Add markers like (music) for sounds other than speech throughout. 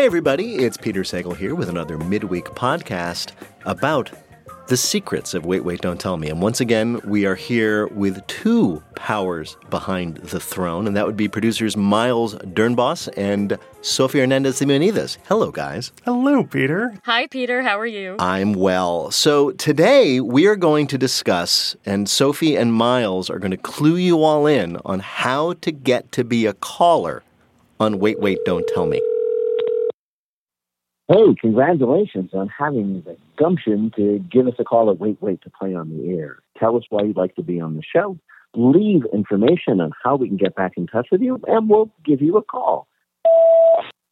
Hey, everybody, it's Peter Sagal here with another midweek podcast about the secrets of Wait, Wait, Don't Tell Me. And once again, we are here with two powers behind the throne, and that would be producers Miles Doornbos and Sofia Hernandez Simeonidis. Hello, guys. Hello, Peter. Hi, Peter. How are you? I'm well. So today we are going to discuss, and Sophie and Miles are going to clue you all in on how to get to be a caller on Wait, Wait, Don't Tell Me. Hey, congratulations on having the gumption to give us a call at Wait Wait to play on the air. Tell us why you'd like to be on the show. Leave information on how we can get back in touch with you, and we'll give you a call.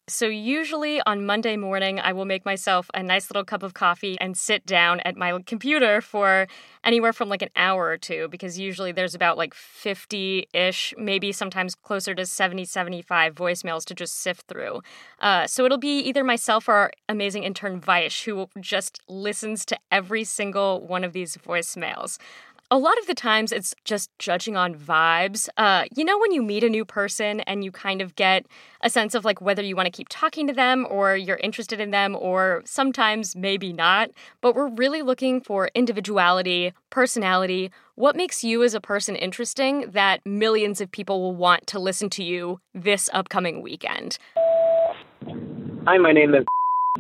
So, usually on Monday morning, I will make myself a nice little cup of coffee and sit down at my computer for anywhere from like an hour or two because usually there's about like 50 ish, maybe sometimes closer to 70, 75 voicemails to just sift through. Uh, so, it'll be either myself or our amazing intern Vaish who just listens to every single one of these voicemails a lot of the times it's just judging on vibes. Uh, you know, when you meet a new person and you kind of get a sense of like whether you want to keep talking to them or you're interested in them, or sometimes maybe not. But we're really looking for individuality, personality, what makes you as a person interesting that millions of people will want to listen to you this upcoming weekend. Hi, my name is.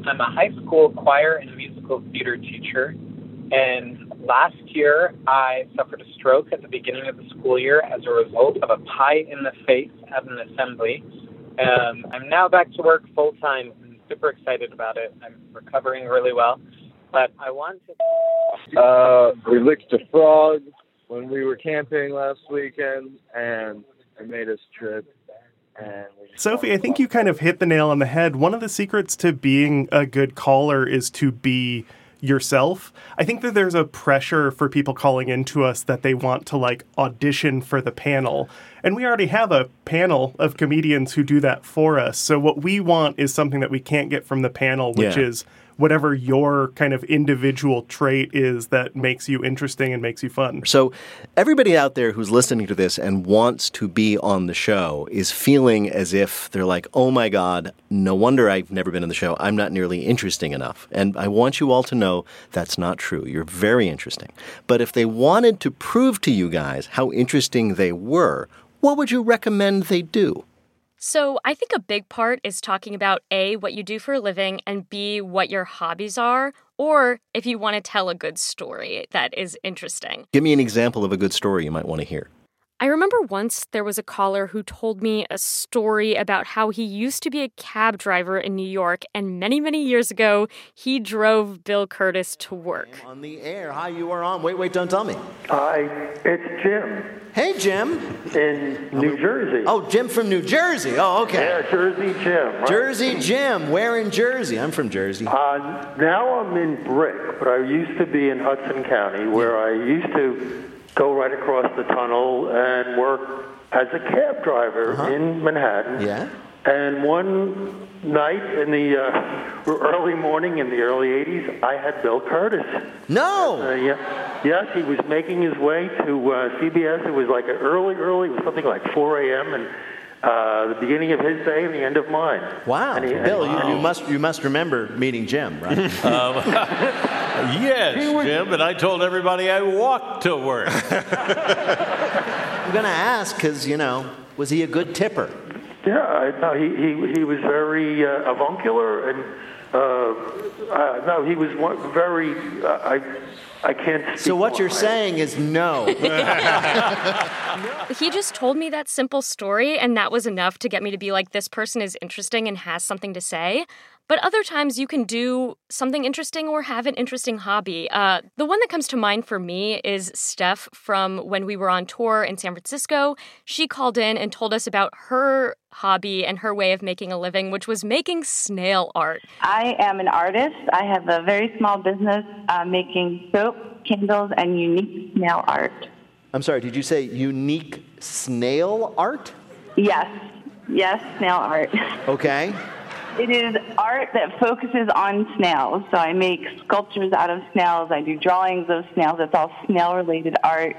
I'm a high school choir and musical theater teacher. And last year, I suffered a stroke at the beginning of the school year as a result of a pie in the face at an assembly. Um, I'm now back to work full time and super excited about it. I'm recovering really well. But I want to. Uh, we licked a frog when we were camping last weekend, and I made us trip. And Sophie, I think you kind of hit the nail on the head. One of the secrets to being a good caller is to be yourself. I think that there's a pressure for people calling into us that they want to like audition for the panel. And we already have a panel of comedians who do that for us. So what we want is something that we can't get from the panel, which Yeah. is whatever your kind of individual trait is that makes you interesting and makes you fun. So, everybody out there who's listening to this and wants to be on the show is feeling as if they're like, oh my God, no wonder I've never been on the show. I'm not nearly interesting enough. And I want you all to know that's not true. You're very interesting. But if they wanted to prove to you guys how interesting they were, what would you recommend they do? So, I think a big part is talking about A, what you do for a living, and B, what your hobbies are, or if you want to tell a good story that is interesting. Give me an example of a good story you might want to hear. I remember once there was a caller who told me a story about how he used to be a cab driver in New York, and many, many years ago, he drove Bill Kurtis to work. On the air. Hi, you are on. Wait, wait, don't tell me. Hi, it's Jim Hey, Jim. in New Jersey. Oh, Jim from New Jersey. Oh, okay. yeah, Jersey Jim. Right? Jersey Jim. Where in Jersey? I'm from Jersey. Uh, now I'm in Brick, but I used to be in Hudson County, where I used to go right across the tunnel and work as a cab driver in Manhattan. Uh-huh. Yeah. And one night in the uh, (laughs) early morning in the early 80s, I had Bill Kurtis. Uh, No. yeah. Yes, he was making his way to uh, CBS. It was like an early, early, it was something like 4 a.m. and uh, the beginning of his day and the end of mine. Wow. And he- and Bill, he- you, you must you must remember meeting Jim, right? (laughs) (laughs) Yes, Jim, and I told everybody I walked to work. (laughs) I'm gonna ask because you know, was he a good tipper? Yeah, I- no, he, he, he was very uh, avuncular and uh, uh, no, he was one, very. Uh, I I can't. Speak So what more. you're saying is (laughs) (laughs) no. He just told me that simple story, and that was enough to get me to be like, this person is interesting and has something to say. But other times you can do something interesting or have an interesting hobby. Uh, the one that comes to mind for me is Steph from when we were on tour in San Francisco. She called in and told us about her hobby and her way of making a living, which was making snail art. I am an artist. I have a very small business uh, making soap, candles, and unique snail art. I'm sorry. Did you say unique snail art? Yes, yes, snail art. Okay. It is art that focuses on snails. So I make sculptures out of snails. I do drawings of snails. It's all snail related art.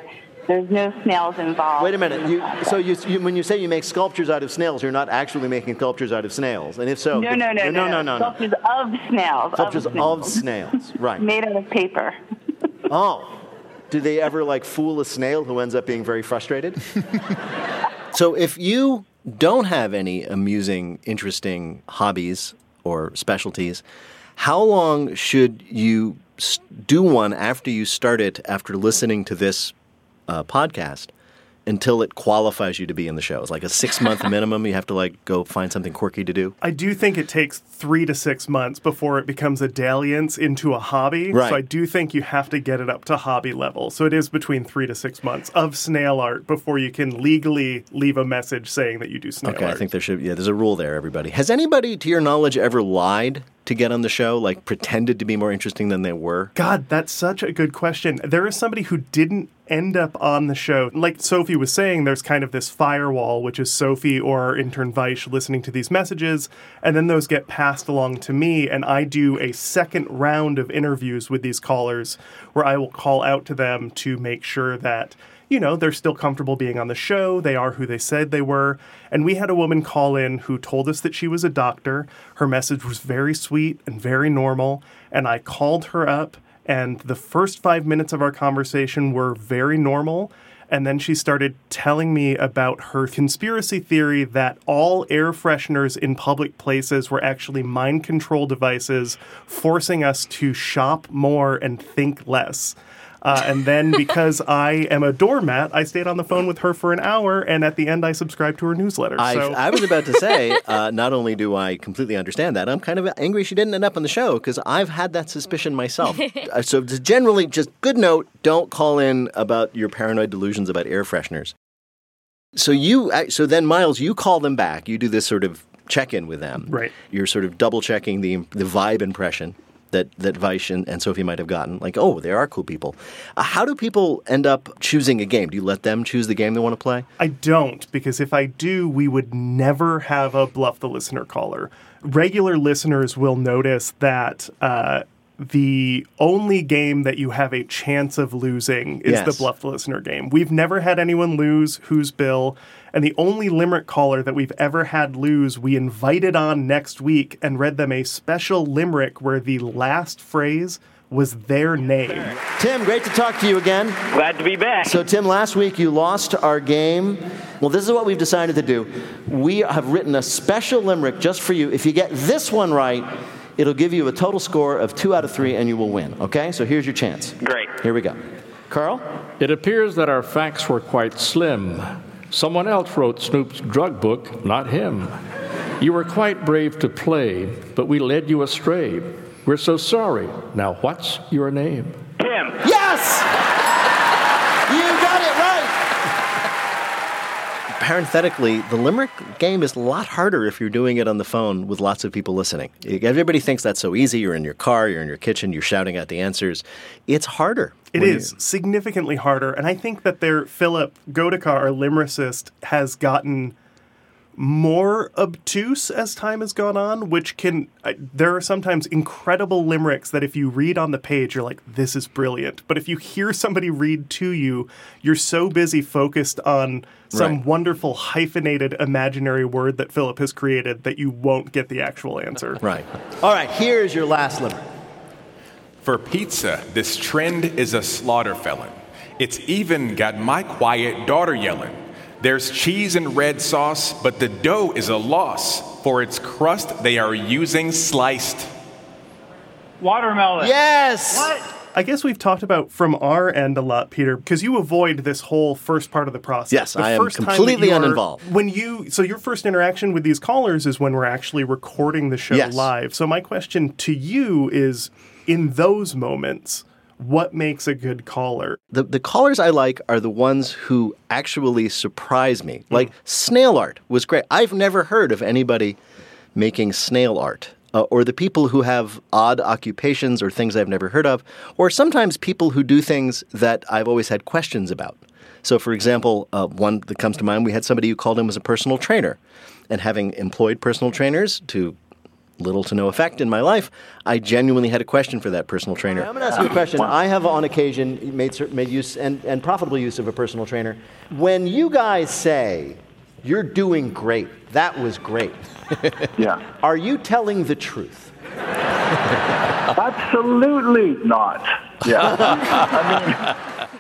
There's no snails involved. Wait a minute. You, so you, you, when you say you make sculptures out of snails, you're not actually making sculptures out of snails. And if so, no, no, no, no, no, no, no. Sculptures of snails. Sculptures of of snails. snails. Right. Made out of paper. (laughs) Oh. Do they ever like fool a snail who ends up being very frustrated? (laughs) so if you don't have any amusing, interesting hobbies or specialties, how long should you do one after you start it after listening to this uh, podcast until it qualifies you to be in the show? It's like a six month (laughs) minimum. You have to like go find something quirky to do. I do think it takes three to six months before it becomes a dalliance into a hobby. Right. So I do think you have to get it up to hobby level. So it is between three to six months of snail art before you can legally leave a message saying that you do snail Okay, art. Okay, I think there should. Yeah, there's a rule there. Everybody has anybody, to your knowledge, ever lied to get on the show? Like pretended to be more interesting than they were? God, that's such a good question. There is somebody who didn't end up on the show. Like Sophie was saying, there's kind of this firewall, which is Sophie or our intern Vaish listening to these messages, and then those get passed along to me, and I do a second round of interviews with these callers where I will call out to them to make sure that you know, they're still comfortable being on the show. They are who they said they were. And we had a woman call in who told us that she was a doctor. Her message was very sweet and very normal. And I called her up, and the first five minutes of our conversation were very normal. And then she started telling me about her conspiracy theory that all air fresheners in public places were actually mind control devices forcing us to shop more and think less. Uh, and then (laughs) because I am a doormat, I stayed on the phone with her for an hour, and at the end, I subscribed to her newsletter. I, so I was about to say, (laughs) uh, not only do I completely understand that, I'm kind of angry she didn't end up on the show because I've had that suspicion myself. (laughs) Uh, so generally, just good note: don't call in about your paranoid delusions about air fresheners. So you, uh, so then Miles, you call them back. You do this sort of check-in with them. Right. You're sort of double checking the the vibe impression that that Vaish and, and Sophie might have gotten. Like, oh, they are cool people. Uh, how do people end up choosing a game? Do you let them choose the game they want to play? I don't, because if I do, we would never have a bluff the listener caller. Regular listeners will notice that uh, the only game that you have a chance of losing is Yes. the bluff the listener game. We've never had anyone lose who's bill. And the only limerick caller that we've ever had lose, we invited on next week and read them a special limerick where the last phrase was their name. Tim, great to talk to you again. Glad to be back. So, Tim, last week you lost our game. Well, this is what we've decided to do. We have written a special limerick just for you. If you get this one right, it'll give you a total score of two out of three and you will win. Okay? So, here's your chance. Great. Here we go. Carl? It appears that our facts were quite slim. Someone else wrote Snoop's drug book, not him. You were quite brave to play, but we led you astray. We're so sorry. Now, what's your name? Tim. Yes! You got it right! Parenthetically, the limerick game is a lot harder if you're doing it on the phone with lots of people listening. Everybody thinks that's so easy. You're in your car, you're in your kitchen, you're shouting out the answers. It's harder. It is significantly harder, and I think that their Philipp Goedicke, our limerickist, has gotten more obtuse as time has gone on. Which can I, there are sometimes incredible limericks that if you read on the page, you're like, "This is brilliant," but if you hear somebody read to you, you're so busy focused on some Right. wonderful hyphenated imaginary word that Philipp has created that you won't get the actual answer. (laughs) Right. All right, here's your last limerick. For pizza, this trend is a slaughter felon. It's even got my quiet daughter yelling. There's cheese and red sauce, but the dough is a loss. For its crust, they are using sliced. Watermelon. Yes! What? I guess we've talked about from our end a lot, Peter, because you avoid this whole first part of the process. Yes, the I am first time completely you are- uninvolved. When you so your first interaction with these callers is when we're actually recording the show Yes. live. So my question to you is, in those moments, what makes a good caller? The, the callers I like are the ones who actually surprise me. Like snail art was great. I've never heard of anybody making snail art. Uh, or the people who have odd occupations or things I've never heard of, or sometimes people who do things that I've always had questions about. So, for example, uh, one that comes to mind, we had somebody who called him as a personal trainer. And having employed personal trainers to little to no effect in my life, I genuinely had a question for that personal trainer. I'm going to ask you a question. I have, on occasion, made, made use and, and profitable use of a personal trainer. When you guys say, you're doing great, that was great. (laughs) yeah. Are you telling the truth? (laughs) Absolutely not. Yeah. (laughs) I mean,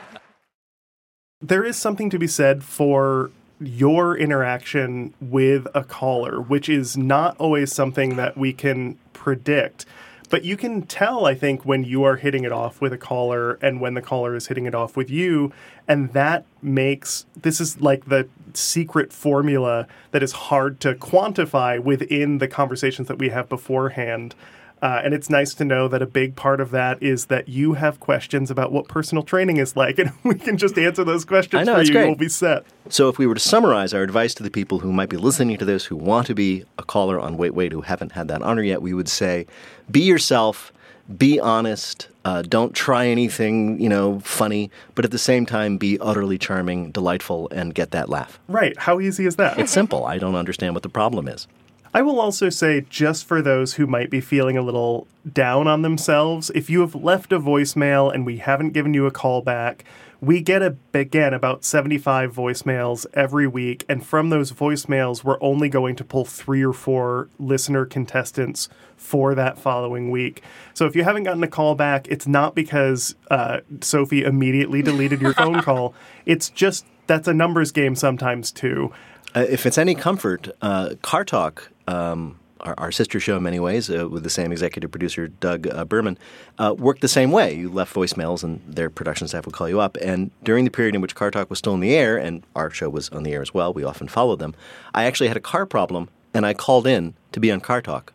there is something to be said for your interaction with a caller, which is not always something that we can predict. But you can tell, I think, when you are hitting it off with a caller and when the caller is hitting it off with you. And that makes this is like the secret formula that is hard to quantify within the conversations that we have beforehand. Uh, and it's nice to know that a big part of that is that you have questions about what personal training is like, and (laughs) we can just answer those questions I know, for you. Great. We'll be set. So, if we were to summarize our advice to the people who might be listening to this, who want to be a caller on Wait Wait, who haven't had that honor yet, we would say, be yourself, be honest, uh, don't try anything, you know, funny, but at the same time, be utterly charming, delightful, and get that laugh. Right? How easy is that? It's simple. I don't understand what the problem is. I will also say, just for those who might be feeling a little down on themselves, if you have left a voicemail and we haven't given you a call back, we get a, again about 75 voicemails every week. And from those voicemails, we're only going to pull three or four listener contestants for that following week. So if you haven't gotten a call back, it's not because uh, Sophie immediately deleted your phone (laughs) call. It's just that's a numbers game sometimes too. Uh, if it's any comfort, uh, Car Talk, um, our, our, sister show in many ways, uh, with the same executive producer, Doug uh, Berman, uh, worked the same way. You left voicemails, and their production staff would call you up. And during the period in which Car Talk was still in the air, and our show was on the air as well, we often followed them. I actually had a car problem, and I called in to be on Car Talk.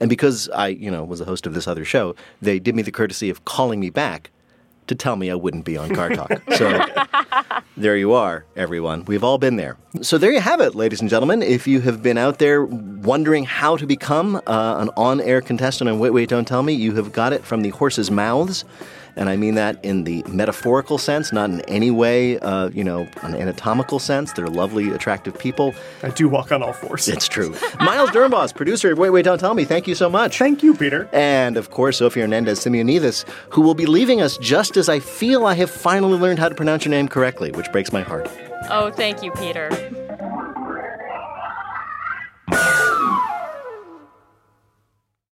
And because I, you know, was the host of this other show, they did me the courtesy of calling me back to tell me I wouldn't be on Car Talk. (laughs) So (laughs) there you are, everyone. We've all been there. So there you have it, ladies and gentlemen. If you have been out there wondering how to become uh, an on air contestant on Wait, Wait, Don't Tell Me, you have got it from the horse's mouths. And I mean that in the metaphorical sense, not in any way, uh, you know, an anatomical sense. They're lovely, attractive people. I do walk on all fours. It's true. Miles Doornbos, producer of Wait, Wait, Don't Tell Me, thank you so much. Thank you, Peter. And of course, Sophie Hernandez Simeonidis, who will be leaving us just as I feel I have finally learned how to pronounce your name correctly, which breaks my heart. Oh, thank you, Peter.